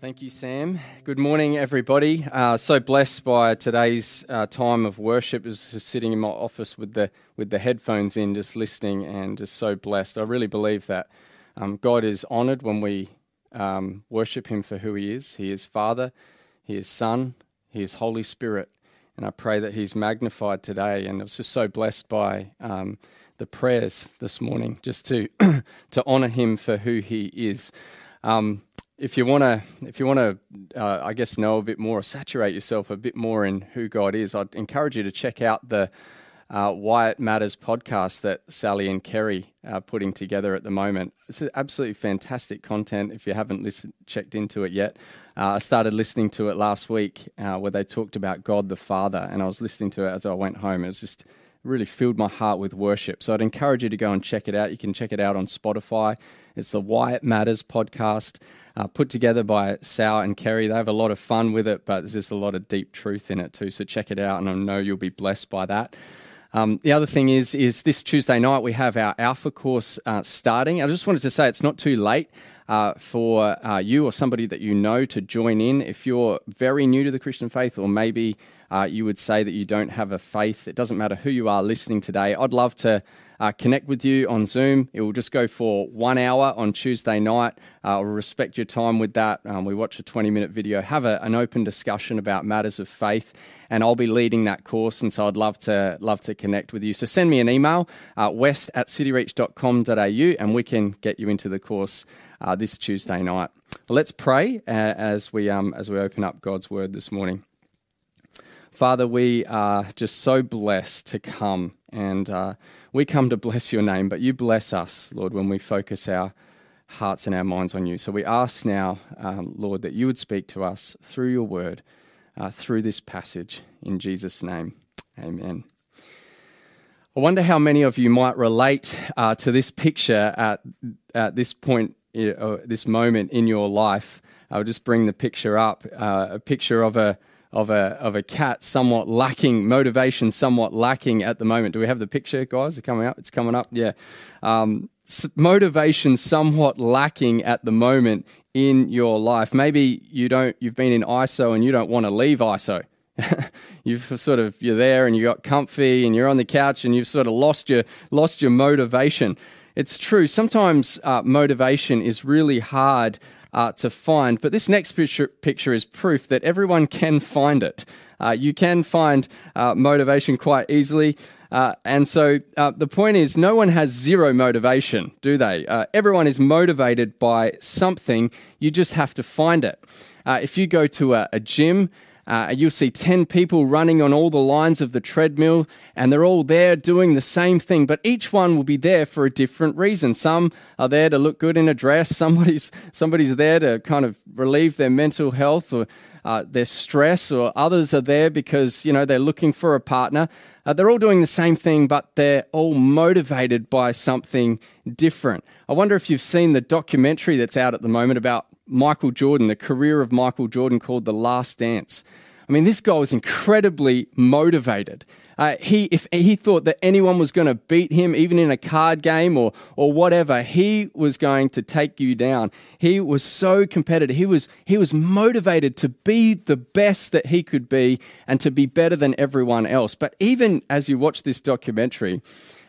Thank you, Sam. Good morning, everybody. Uh, so blessed by today's uh, time of worship. Was just sitting in my office with the with the headphones in, just listening, and just so blessed. I really believe that um, God is honoured when we um, worship Him for who He is. He is Father, He is Son, He is Holy Spirit, and I pray that He's magnified today. And I was just so blessed by um, the prayers this morning, just to to honour Him for who He is. Um, if you want to, if you want to, uh, I guess know a bit more, or saturate yourself a bit more in who God is, I'd encourage you to check out the uh, Why It Matters podcast that Sally and Kerry are putting together at the moment. It's absolutely fantastic content. If you haven't listened, checked into it yet, uh, I started listening to it last week uh, where they talked about God the Father, and I was listening to it as I went home. It was just really filled my heart with worship. So I'd encourage you to go and check it out. You can check it out on Spotify. It's the Why It Matters podcast uh, put together by Sal and Kerry. They have a lot of fun with it, but there's just a lot of deep truth in it too. So check it out, and I know you'll be blessed by that. Um, the other thing is, is this Tuesday night we have our Alpha course uh, starting. I just wanted to say it's not too late uh, for uh, you or somebody that you know to join in. If you're very new to the Christian faith, or maybe uh, you would say that you don't have a faith, it doesn't matter who you are listening today. I'd love to uh, connect with you on Zoom. It will just go for one hour on Tuesday night. Uh, I'll respect your time with that. Um, we watch a 20 minute video, have a, an open discussion about matters of faith, and I'll be leading that course. And so I'd love to love to connect with you. So send me an email, uh, west at cityreach.com.au, and we can get you into the course uh, this Tuesday night. Well, let's pray uh, as we um, as we open up God's word this morning. Father, we are just so blessed to come and uh, we come to bless your name, but you bless us, Lord, when we focus our hearts and our minds on you. So we ask now, um, Lord, that you would speak to us through your word, uh, through this passage. In Jesus' name, amen. I wonder how many of you might relate uh, to this picture at, at this point, uh, this moment in your life. I'll just bring the picture up uh, a picture of a of a of a cat somewhat lacking motivation, somewhat lacking at the moment. Do we have the picture, guys? It's coming up? It's coming up. Yeah, um, motivation somewhat lacking at the moment in your life. Maybe you don't. You've been in ISO and you don't want to leave ISO. you've sort of you're there and you got comfy and you're on the couch and you've sort of lost your lost your motivation. It's true. Sometimes uh, motivation is really hard uh, to find. But this next picture, picture is proof that everyone can find it. Uh, you can find uh, motivation quite easily. Uh, and so uh, the point is, no one has zero motivation, do they? Uh, everyone is motivated by something. You just have to find it. if you go to a, a gym, uh, you'll see 10 people running on all the lines of the treadmill, and they're all there doing the same thing, but each one will be there for a different reason. Some are there to look good in a dress, somebody's, somebody's there to kind of relieve their mental health or uh, their stress, or others are there because, you know, they're looking for a partner. Uh, they're all doing the same thing, but they're all motivated by something different. I wonder if you've seen the documentary that's out at the moment about Michael Jordan, the career of Michael Jordan called The Last Dance. I mean, this guy was incredibly motivated. Uh, he, if he thought that anyone was going to beat him, even in a card game or, or whatever, he was going to take you down. He was so competitive. He was, he was motivated to be the best that he could be and to be better than everyone else. But even as you watch this documentary,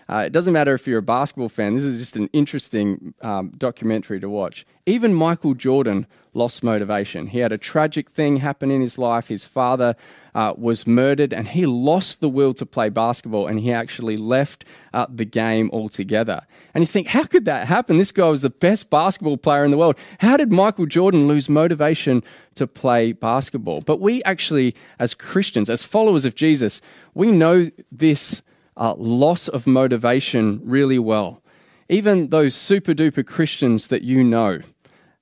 uh, it doesn't matter if you're a basketball fan, this is just an interesting um, documentary to watch. Even Michael Jordan lost motivation. He had a tragic thing happen in his life. His father uh, was murdered, and he lost the will to play basketball, and he actually left uh, the game altogether. And you think, how could that happen? This guy was the best basketball player in the world. How did Michael Jordan lose motivation to play basketball? But we actually, as Christians, as followers of Jesus, we know this uh, loss of motivation really well. Even those super duper Christians that you know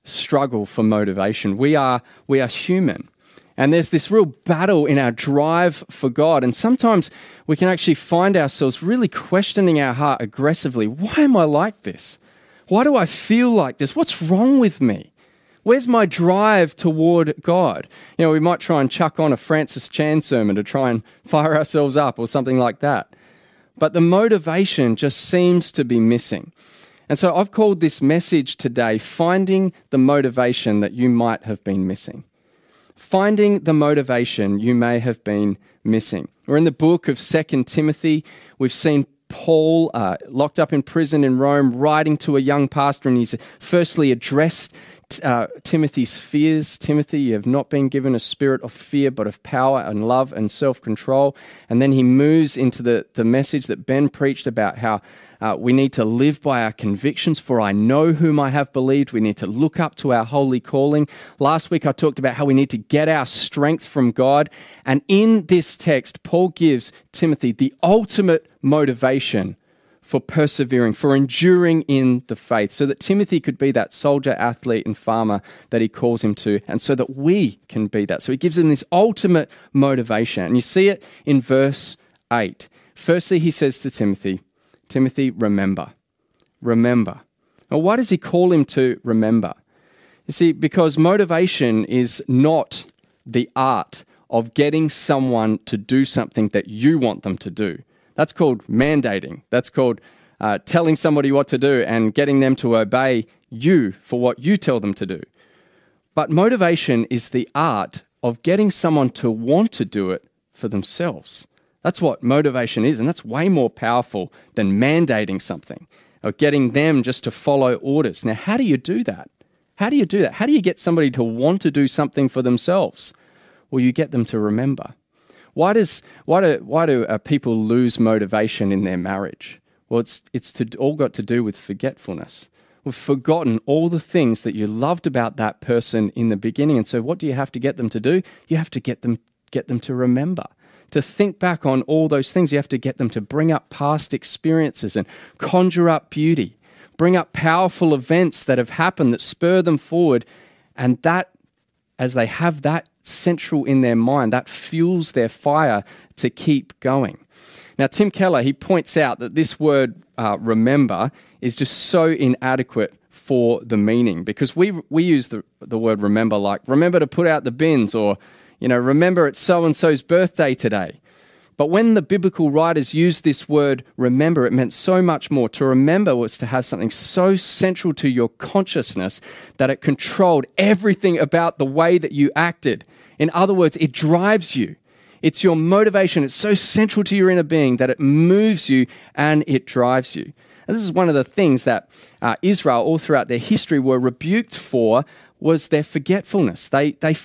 struggle for motivation. We are, we are human. And there's this real battle in our drive for God. And sometimes we can actually find ourselves really questioning our heart aggressively. Why am I like this? Why do I feel like this? What's wrong with me? Where's my drive toward God? You know, we might try and chuck on a Francis Chan sermon to try and fire ourselves up or something like that but the motivation just seems to be missing. And so I've called this message today Finding the Motivation That You Might Have Been Missing. Finding the motivation you may have been missing. We're in the book of Second Timothy. We've seen Paul, uh, locked up in prison in Rome, writing to a young pastor, and he's firstly addressed uh, Timothy's fears. Timothy, you have not been given a spirit of fear, but of power and love and self control. And then he moves into the, the message that Ben preached about how uh, we need to live by our convictions, for I know whom I have believed. We need to look up to our holy calling. Last week I talked about how we need to get our strength from God. And in this text, Paul gives Timothy the ultimate motivation for persevering, for enduring in the faith, so that Timothy could be that soldier, athlete, and farmer that he calls him to, and so that we can be that. So he gives him this ultimate motivation. And you see it in verse 8. Firstly, he says to Timothy, Timothy, remember. Remember. Well, why does he call him to remember? You see, because motivation is not the art of getting someone to do something that you want them to do. That's called mandating. That's called uh, telling somebody what to do and getting them to obey you for what you tell them to do. But motivation is the art of getting someone to want to do it for themselves. That's what motivation is, and that's way more powerful than mandating something or getting them just to follow orders. Now, how do you do that? How do you do that? How do you get somebody to want to do something for themselves? Well, you get them to remember. Why does why do why do uh, people lose motivation in their marriage? Well, it's it's to, all got to do with forgetfulness. We've forgotten all the things that you loved about that person in the beginning, and so what do you have to get them to do? You have to get them get them to remember to think back on all those things. You have to get them to bring up past experiences and conjure up beauty, bring up powerful events that have happened that spur them forward. And that, as they have that central in their mind, that fuels their fire to keep going. Now, Tim Keller, he points out that this word uh, remember is just so inadequate for the meaning because we, we use the, the word remember like remember to put out the bins or, you know, remember it's so and so's birthday today. But when the biblical writers used this word remember, it meant so much more. To remember was to have something so central to your consciousness that it controlled everything about the way that you acted. In other words, it drives you. It's your motivation. It's so central to your inner being that it moves you and it drives you. And this is one of the things that uh, Israel, all throughout their history, were rebuked for was their forgetfulness. They, they,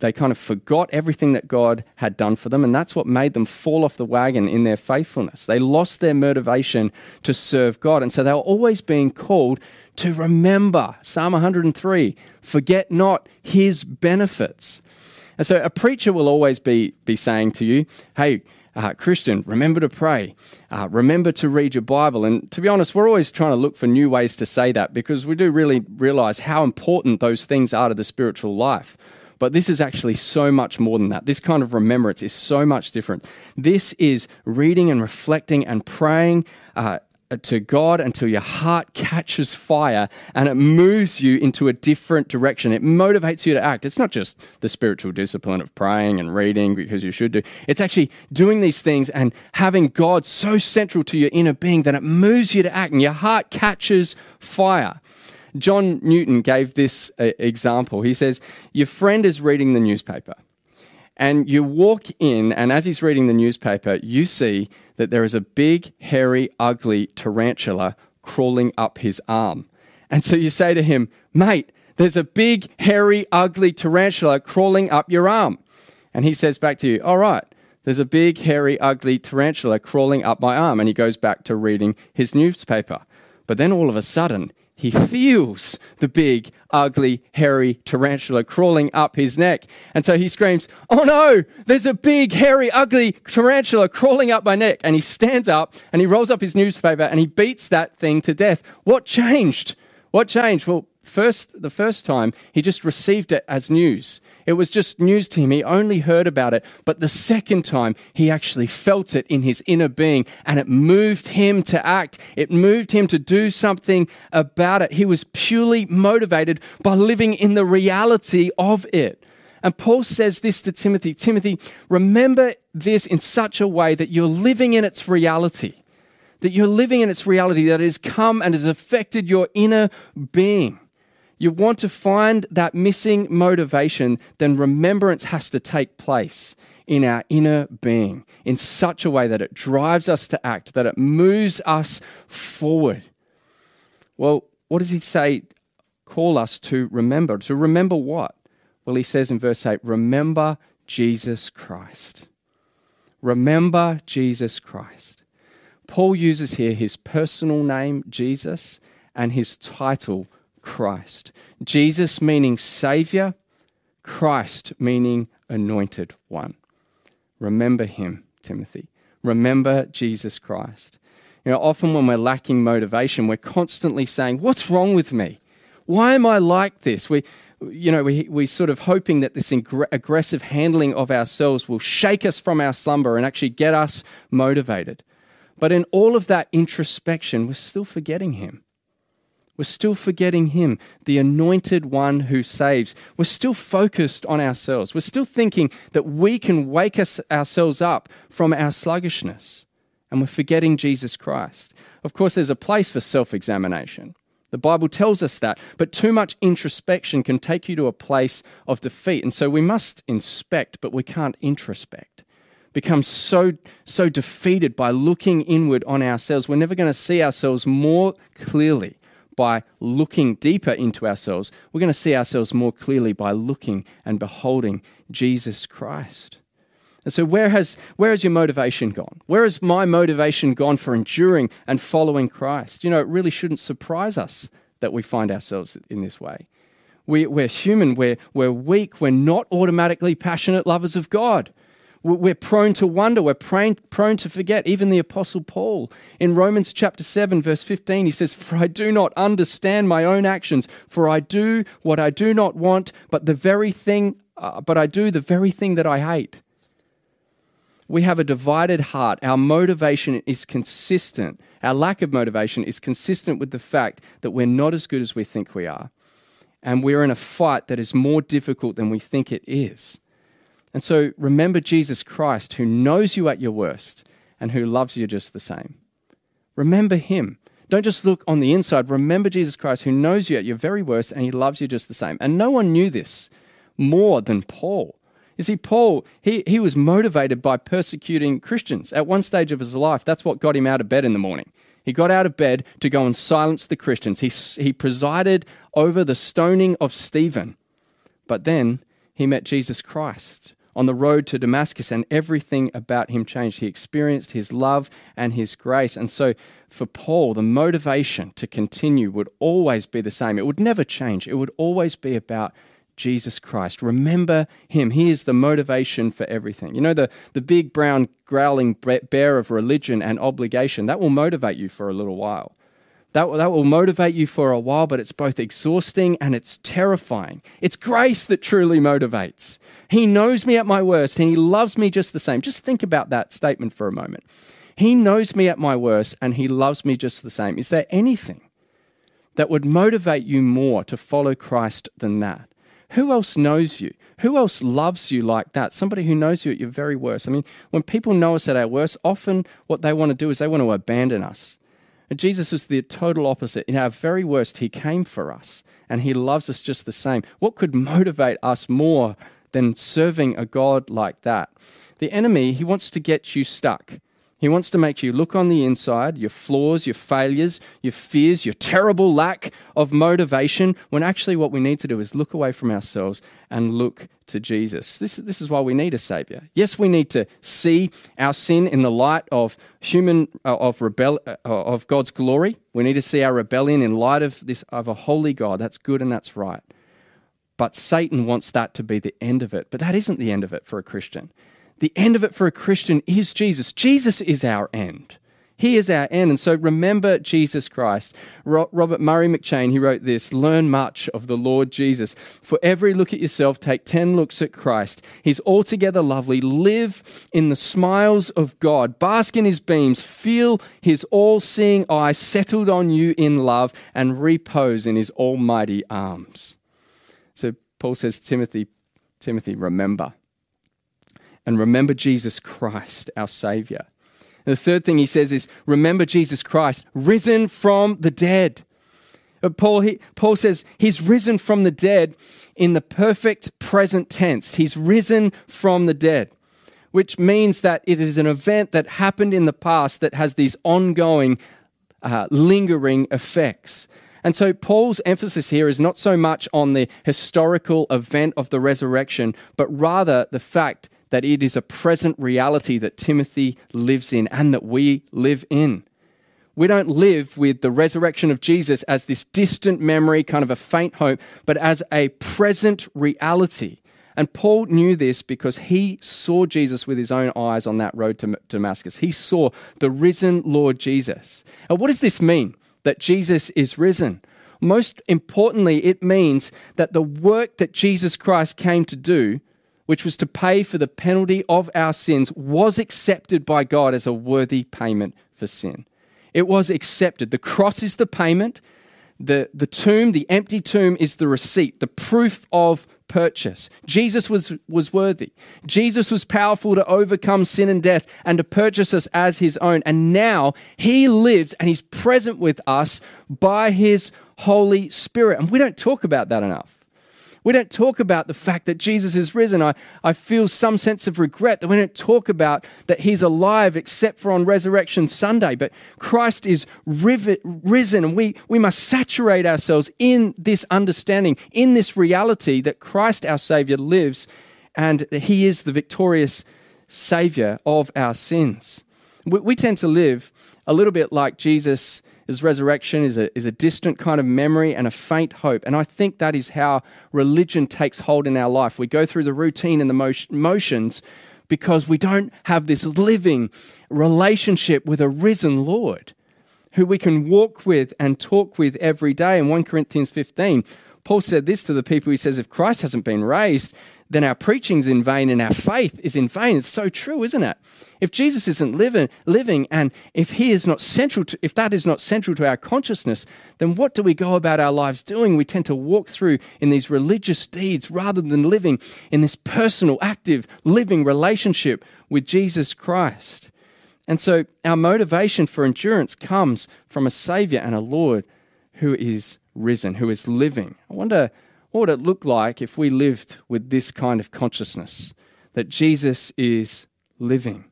they kind of forgot everything that God had done for them, and that's what made them fall off the wagon in their faithfulness. They lost their motivation to serve God, and so they were always being called to remember Psalm 103 forget not his benefits. And so a preacher will always be, be saying to you, hey, uh, Christian, remember to pray. Uh, remember to read your Bible. And to be honest, we're always trying to look for new ways to say that because we do really realize how important those things are to the spiritual life. But this is actually so much more than that. This kind of remembrance is so much different. This is reading and reflecting and praying uh, to God until your heart catches fire and it moves you into a different direction. It motivates you to act. It's not just the spiritual discipline of praying and reading because you should do. It's actually doing these things and having God so central to your inner being that it moves you to act and your heart catches fire. John Newton gave this uh, example. He says, Your friend is reading the newspaper, and you walk in, and as he's reading the newspaper, you see that there is a big, hairy, ugly tarantula crawling up his arm. And so you say to him, Mate, there's a big, hairy, ugly tarantula crawling up your arm. And he says back to you, All right, there's a big, hairy, ugly tarantula crawling up my arm. And he goes back to reading his newspaper. But then all of a sudden, he feels the big, ugly, hairy tarantula crawling up his neck. And so he screams, Oh no, there's a big, hairy, ugly tarantula crawling up my neck. And he stands up and he rolls up his newspaper and he beats that thing to death. What changed? What changed? Well, first, the first time, he just received it as news. It was just news to him. He only heard about it. But the second time, he actually felt it in his inner being and it moved him to act. It moved him to do something about it. He was purely motivated by living in the reality of it. And Paul says this to Timothy Timothy, remember this in such a way that you're living in its reality. that you're living in its reality, that has come and has affected your inner being. You want to find that missing motivation, then remembrance has to take place in our inner being in such a way that it drives us to act, that it moves us forward. Well, what does he say? Call us to remember. To remember what? Well, he says in verse 8, remember Jesus Christ. Remember Jesus Christ. Paul uses here his personal name, Jesus, and his title, Christ. Jesus meaning Savior, Christ meaning Anointed One. Remember him, Timothy. Remember Jesus Christ. You know, often when we're lacking motivation, we're constantly saying, What's wrong with me? Why am I like this? We, you know, we, we sort of hoping that this aggressive handling of ourselves will shake us from our slumber and actually get us motivated. But in all of that introspection, we're still forgetting Him. We're still forgetting Him, the anointed one who saves. We're still focused on ourselves. We're still thinking that we can wake us, ourselves up from our sluggishness. And we're forgetting Jesus Christ. Of course, there's a place for self examination. The Bible tells us that, but too much introspection can take you to a place of defeat. And so we must inspect, but we can't introspect. Become so, so defeated by looking inward on ourselves. We're never going to see ourselves more clearly by looking deeper into ourselves. We're going to see ourselves more clearly by looking and beholding Jesus Christ. And so, where has, where has your motivation gone? Where has my motivation gone for enduring and following Christ? You know, it really shouldn't surprise us that we find ourselves in this way. We, we're human, we're, we're weak, we're not automatically passionate lovers of God. We're prone to wonder. We're prone, prone to forget. Even the Apostle Paul in Romans chapter 7, verse 15, he says, For I do not understand my own actions, for I do what I do not want, but the very thing, uh, but I do the very thing that I hate. We have a divided heart. Our motivation is consistent. Our lack of motivation is consistent with the fact that we're not as good as we think we are. And we're in a fight that is more difficult than we think it is. And so remember Jesus Christ, who knows you at your worst and who loves you just the same. Remember him. Don't just look on the inside. Remember Jesus Christ, who knows you at your very worst and he loves you just the same. And no one knew this more than Paul. You see, Paul, he, he was motivated by persecuting Christians. At one stage of his life, that's what got him out of bed in the morning. He got out of bed to go and silence the Christians. He, he presided over the stoning of Stephen. But then he met Jesus Christ on the road to Damascus, and everything about him changed. He experienced his love and his grace. And so, for Paul, the motivation to continue would always be the same. It would never change. It would always be about Jesus Christ. Remember him. He is the motivation for everything. You know, the, the big brown growling bear of religion and obligation, that will motivate you for a little while. That, that will motivate you for a while, but it's both exhausting and it's terrifying. It's grace that truly motivates. He knows me at my worst and He loves me just the same. Just think about that statement for a moment. He knows me at my worst and He loves me just the same. Is there anything that would motivate you more to follow Christ than that? Who else knows you? Who else loves you like that? Somebody who knows you at your very worst. I mean, when people know us at our worst, often what they want to do is they want to abandon us. Jesus is the total opposite. In our very worst, He came for us and He loves us just the same. What could motivate us more than serving a God like that? The enemy, he wants to get you stuck. He wants to make you look on the inside, your flaws, your failures, your fears, your terrible lack of motivation, when actually what we need to do is look away from ourselves and look to Jesus. This, this is why we need a Savior. Yes, we need to see our sin in the light of human, uh, of, rebel, uh, of God's glory. We need to see our rebellion in light of, this, of a holy God. That's good and that's right. But Satan wants that to be the end of it. But that isn't the end of it for a Christian. The end of it for a Christian is Jesus. Jesus is our end. He is our end. And so remember Jesus Christ. Robert Murray M'Cheyne, he wrote this Learn much of the Lord Jesus. For every look at yourself, take 10 looks at Christ. He's altogether lovely. Live in the smiles of God. Bask in his beams. Feel his all seeing eye settled on you in love and repose in his almighty arms. So Paul says, Timothy, Timothy, remember and remember Jesus Christ, our Savior. And the third thing he says is, remember Jesus Christ, risen from the dead. But Paul, he, Paul says he's risen from the dead in the perfect present tense. He's risen from the dead, which means that it is an event that happened in the past that has these ongoing, uh, lingering effects. And so Paul's emphasis here is not so much on the historical event of the resurrection, but rather the fact that it is a present reality that Timothy lives in and that we live in. We don't live with the resurrection of Jesus as this distant memory, kind of a faint hope, but as a present reality. And Paul knew this because he saw Jesus with his own eyes on that road to Damascus. He saw the risen Lord Jesus. And what does this mean that Jesus is risen? Most importantly, it means that the work that Jesus Christ came to do, which was to pay for the penalty of our sins, was accepted by God as a worthy payment for sin. It was accepted. The cross is the payment. The, the tomb, the empty tomb, is the receipt, the proof of purchase. Jesus was, was worthy. Jesus was powerful to overcome sin and death and to purchase us as his own. And now he lives and he's present with us by his Holy Spirit. And we don't talk about that enough. We don't talk about the fact that Jesus is risen. I, I feel some sense of regret that we don't talk about that he's alive except for on Resurrection Sunday. But Christ is risen, and we, we must saturate ourselves in this understanding, in this reality that Christ, our Savior, lives and he is the victorious Savior of our sins. We, we tend to live a little bit like Jesus his resurrection is a, is a distant kind of memory and a faint hope. And I think that is how religion takes hold in our life. We go through the routine and the motions because we don't have this living relationship with a risen Lord who we can walk with and talk with every day. In 1 Corinthians 15, Paul said this to the people. He says, If Christ hasn't been raised, then our preaching's in vain and our faith is in vain. It's so true, isn't it? If Jesus isn't living, living and if he is not central to, if that is not central to our consciousness, then what do we go about our lives doing? We tend to walk through in these religious deeds rather than living in this personal, active, living relationship with Jesus Christ. And so our motivation for endurance comes from a Savior and a Lord who is risen, who is living. I wonder what would it look like if we lived with this kind of consciousness that Jesus is living?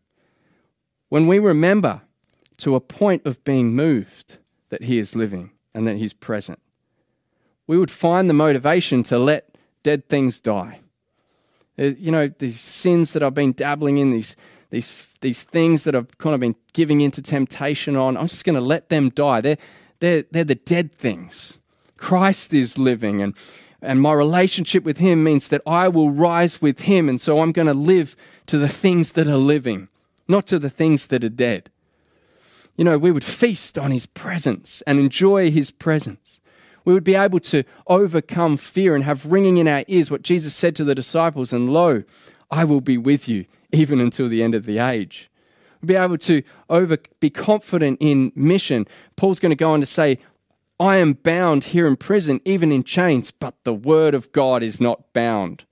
When we remember to a point of being moved that he is living and that he's present, we would find the motivation to let dead things die. Uh, you know, these sins that I've been dabbling in, these, these, these things that I've kind of been giving into temptation on, I'm just going to let them die. They're, they're, they're the dead things. Christ is living, and and my relationship with Him means that I will rise with Him. And so I'm going to live to the things that are living, not to the things that are dead. You know, we would feast on His presence and enjoy His presence. We would be able to overcome fear and have ringing in our ears what Jesus said to the disciples, and lo, I will be with you even until the end of the age. We'd be able to over, be confident in mission. Paul's going to go on to say, I am bound here in prison, even in chains, but the word of God is not bound.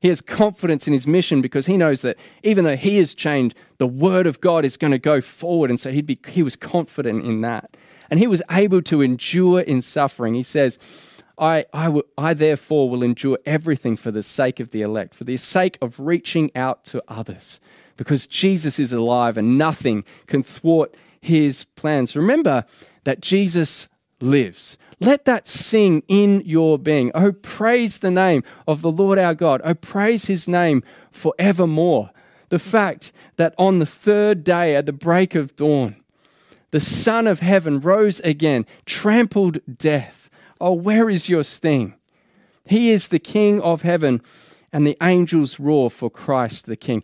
He has confidence in his mission because he knows that even though he is chained, the word of God is going to go forward. And so he'd be, he was confident in that. And he was able to endure in suffering. He says, I, I, w- I therefore will endure everything for the sake of the elect, for the sake of reaching out to others, because Jesus is alive and nothing can thwart his plans. Remember that Jesus lives. Let that sing in your being. Oh, praise the name of the Lord our God. Oh, praise his name forevermore. The fact that on the third day at the break of dawn, the Son of Heaven rose again, trampled death. Oh, where is your sting? He is the King of heaven, and the angels roar for Christ the King.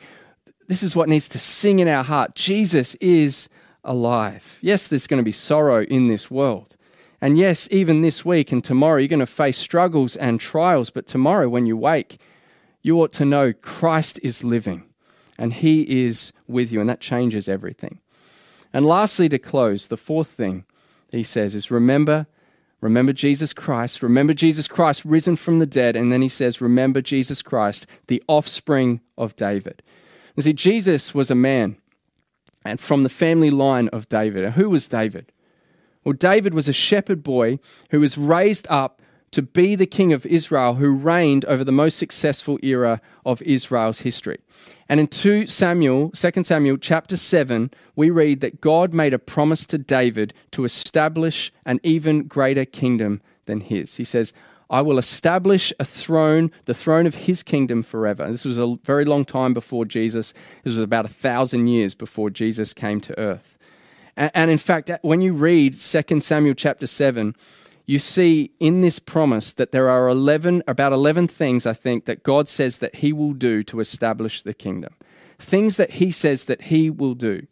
This is what needs to sing in our heart. Jesus is alive. Yes, there's going to be sorrow in this world. And yes, even this week and tomorrow, you're going to face struggles and trials. But tomorrow, when you wake, you ought to know Christ is living and He is with you. And that changes everything. And lastly, to close, the fourth thing he says is remember, remember Jesus Christ, remember Jesus Christ risen from the dead. And then he says, remember Jesus Christ, the offspring of David. You see, Jesus was a man and from the family line of David. Who was David? Well, David was a shepherd boy who was raised up to be the king of Israel who reigned over the most successful era of Israel's history. And in 2 Samuel, 2 Samuel chapter 7, we read that God made a promise to David to establish an even greater kingdom than his. He says, I will establish a throne, the throne of his kingdom forever. This was a very long time before Jesus. This was about a thousand years before Jesus came to earth. And, and in fact, when you read 2 Samuel chapter 7, you see in this promise that there are 11, about 11 things, I think, that God says that He will do to establish the kingdom. Things that He says that He will do.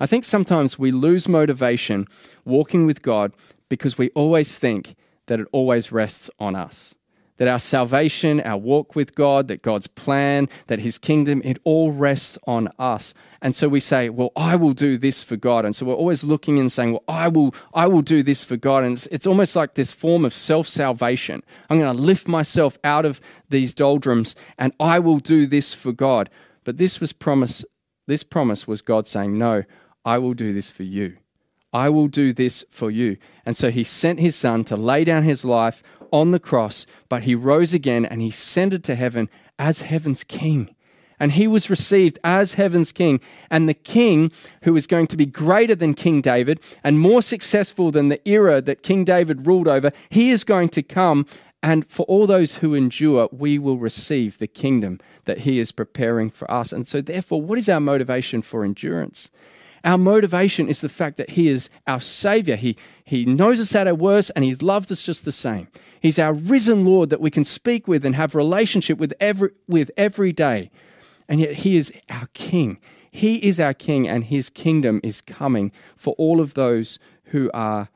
I think sometimes we lose motivation walking with God because we always think that it always rests on us that our salvation, our walk with God, that God's plan, that His kingdom, it all rests on us. And so we say, well, I will do this for God. And so we're always looking and saying, well, I will, I will do this for God. And it's, it's almost like this form of self salvation. I'm going to lift myself out of these doldrums and I will do this for God. But this was promise, this promise was God saying, no, I will do this for you. I will do this for you. And so he sent his son to lay down his life on the cross, but he rose again and he ascended to heaven as heaven's king. And he was received as heaven's king. And the king, who is going to be greater than King David and more successful than the era that King David ruled over, he is going to come. And for all those who endure, we will receive the kingdom that he is preparing for us. And so, therefore, what is our motivation for endurance? Our motivation is the fact that He is our Savior. He, he knows us at our worst and He's loved us just the same. He's our risen Lord that we can speak with and have relationship with every, with every day. And yet He is our King. He is our King and His kingdom is coming for all of those who are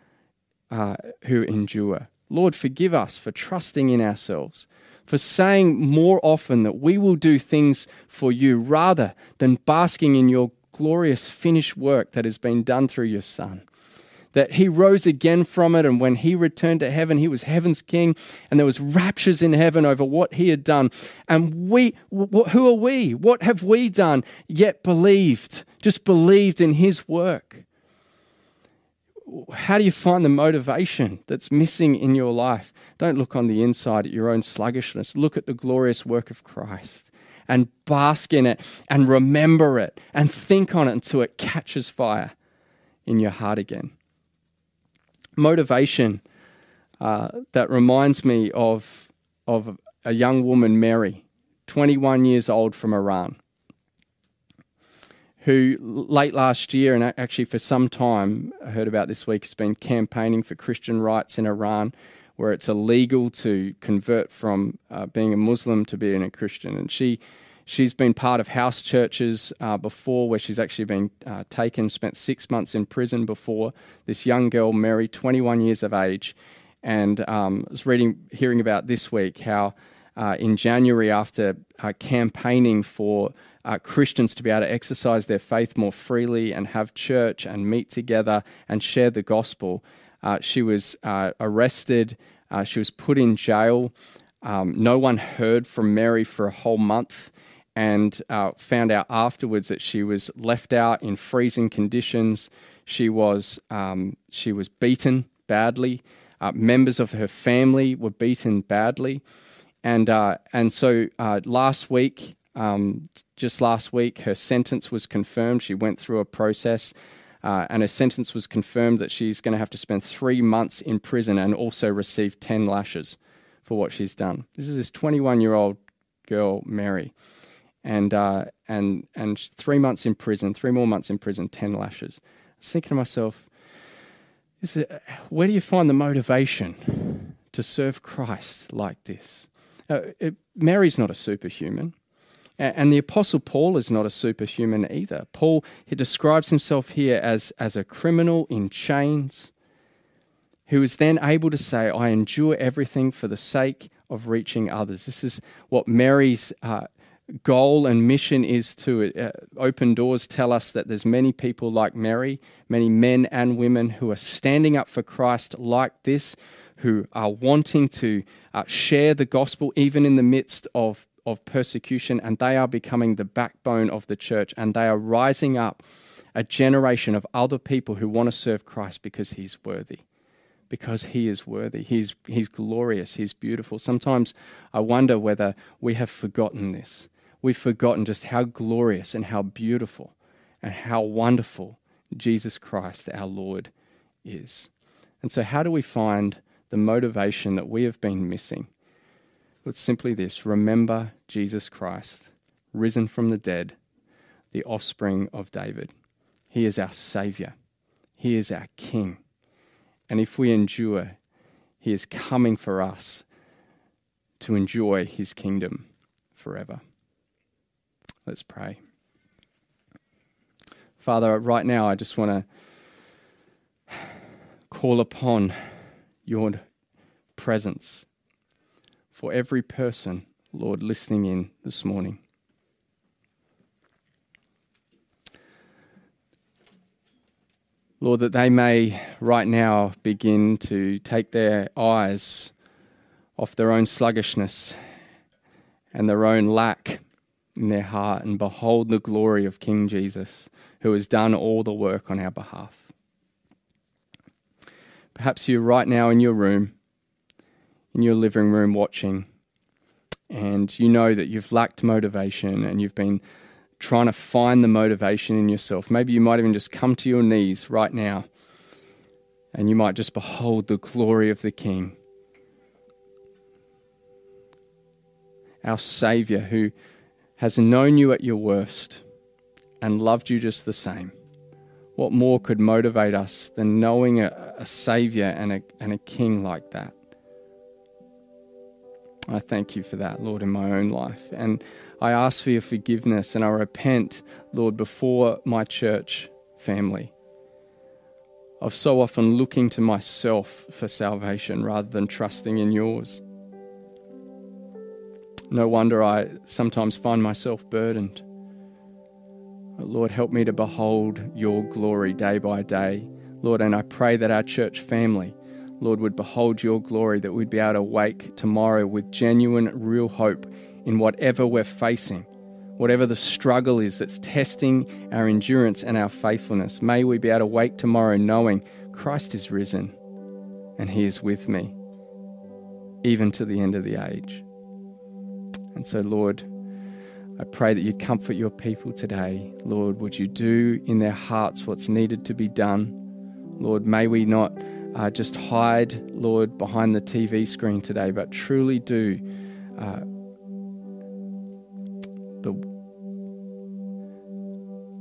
uh, who endure. Lord, forgive us for trusting in ourselves, for saying more often that we will do things for you rather than basking in your glorious finished work that has been done through your Son. That he rose again from it, and when he returned to heaven, he was heaven's king, and there was raptures in heaven over what he had done. And we, who are we? What have we done? Yet believed, just believed in his work. How do you find the motivation that's missing in your life? Don't look on the inside at your own sluggishness. Look at the glorious work of Christ and bask in it and remember it and think on it until it catches fire in your heart again. Motivation uh, that reminds me of, of a young woman, Mary, 21 years old from Iran, who late last year, and actually for some time, I heard about this week, has been campaigning for Christian rights in Iran where it's illegal to convert from uh, being a Muslim to being a Christian. And she she's been part of house churches uh, before, where she's actually been uh, taken, spent six months in prison before. This young girl, Mary, 21 years of age, and um, I was reading, hearing about this week how uh, in January, after uh, campaigning for uh, Christians to be able to exercise their faith more freely and have church and meet together and share the gospel. Uh, she was uh, arrested, uh, she was put in jail. Um, no one heard from Mary for a whole month and uh, found out afterwards that she was left out in freezing conditions. She was, um, she was beaten badly. Uh, members of her family were beaten badly. And, uh, and so last week, um, just last week, her sentence was confirmed. She went through a process uh, and her sentence was confirmed that she's going to have to spend three months in prison and also receive 10 lashes for what she's done. This is this 21 year old girl, Mary. And, uh, and, and three months in prison, three more months in prison, 10 lashes. I was thinking to myself, is it, where do you find the motivation to serve Christ like this? Uh, it, Mary's not a superhuman. And the Apostle Paul is not a superhuman either. Paul he describes himself here as, as a criminal in chains who is then able to say, I endure everything for the sake of reaching others. This is what Mary's uh, goal and mission is to uh, open doors tell us that there's many people like Mary, many men and women who are standing up for Christ like this, who are wanting to uh, share the gospel even in the midst of of persecution, and they are becoming the backbone of the church, and they are rising up a generation of other people who want to serve Christ because he's worthy. Because he is worthy. He's, he's glorious. He's beautiful. Sometimes I wonder whether we have forgotten this. We've forgotten just how glorious and how beautiful and how wonderful Jesus Christ, our Lord, is. And so, how do we find the motivation that we have been missing? It's simply this remember Jesus Christ, risen from the dead, the offspring of David. He is our Savior, He is our King. And if we endure, He is coming for us to enjoy His kingdom forever. Let's pray. Father, right now I just want to call upon your presence for every person, Lord, listening in this morning. Lord, that they may right now begin to take their eyes off their own sluggishness and their own lack in their heart and behold the glory of King Jesus who has done all the work on our behalf. Perhaps you're right now in your room, in your living room, watching, and you know that you've lacked motivation and you've been trying to find the motivation in yourself. Maybe you might even just come to your knees right now and you might just behold the glory of the King. Our Savior who has known you at your worst and loved you just the same. What more could motivate us than knowing a, a Savior and a, and a King like that? I thank you for that, Lord, in my own life. And I ask for your forgiveness and I repent, Lord, before my church family of so often looking to myself for salvation rather than trusting in yours. No wonder I sometimes find myself burdened. Lord, help me to behold your glory day by day. Lord, and I pray that our church family, Lord, would behold your glory, that we'd be able to wake tomorrow with genuine, real hope in whatever we're facing, whatever the struggle is that's testing our endurance and our faithfulness. May we be able to wake tomorrow knowing Christ is risen and he is with me, even to the end of the age. And so, Lord, I pray that you comfort your people today. Lord, would you do in their hearts what's needed to be done? Lord, may we not uh, just hide, Lord, behind the TV screen today, but truly do uh, the,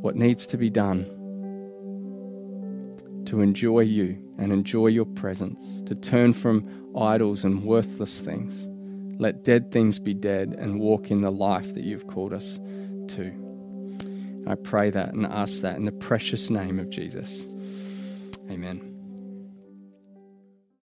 what needs to be done to enjoy you and enjoy your presence, to turn from idols and worthless things. Let dead things be dead and walk in the life that you've called us to. I pray that and ask that in the precious name of Jesus. Amen.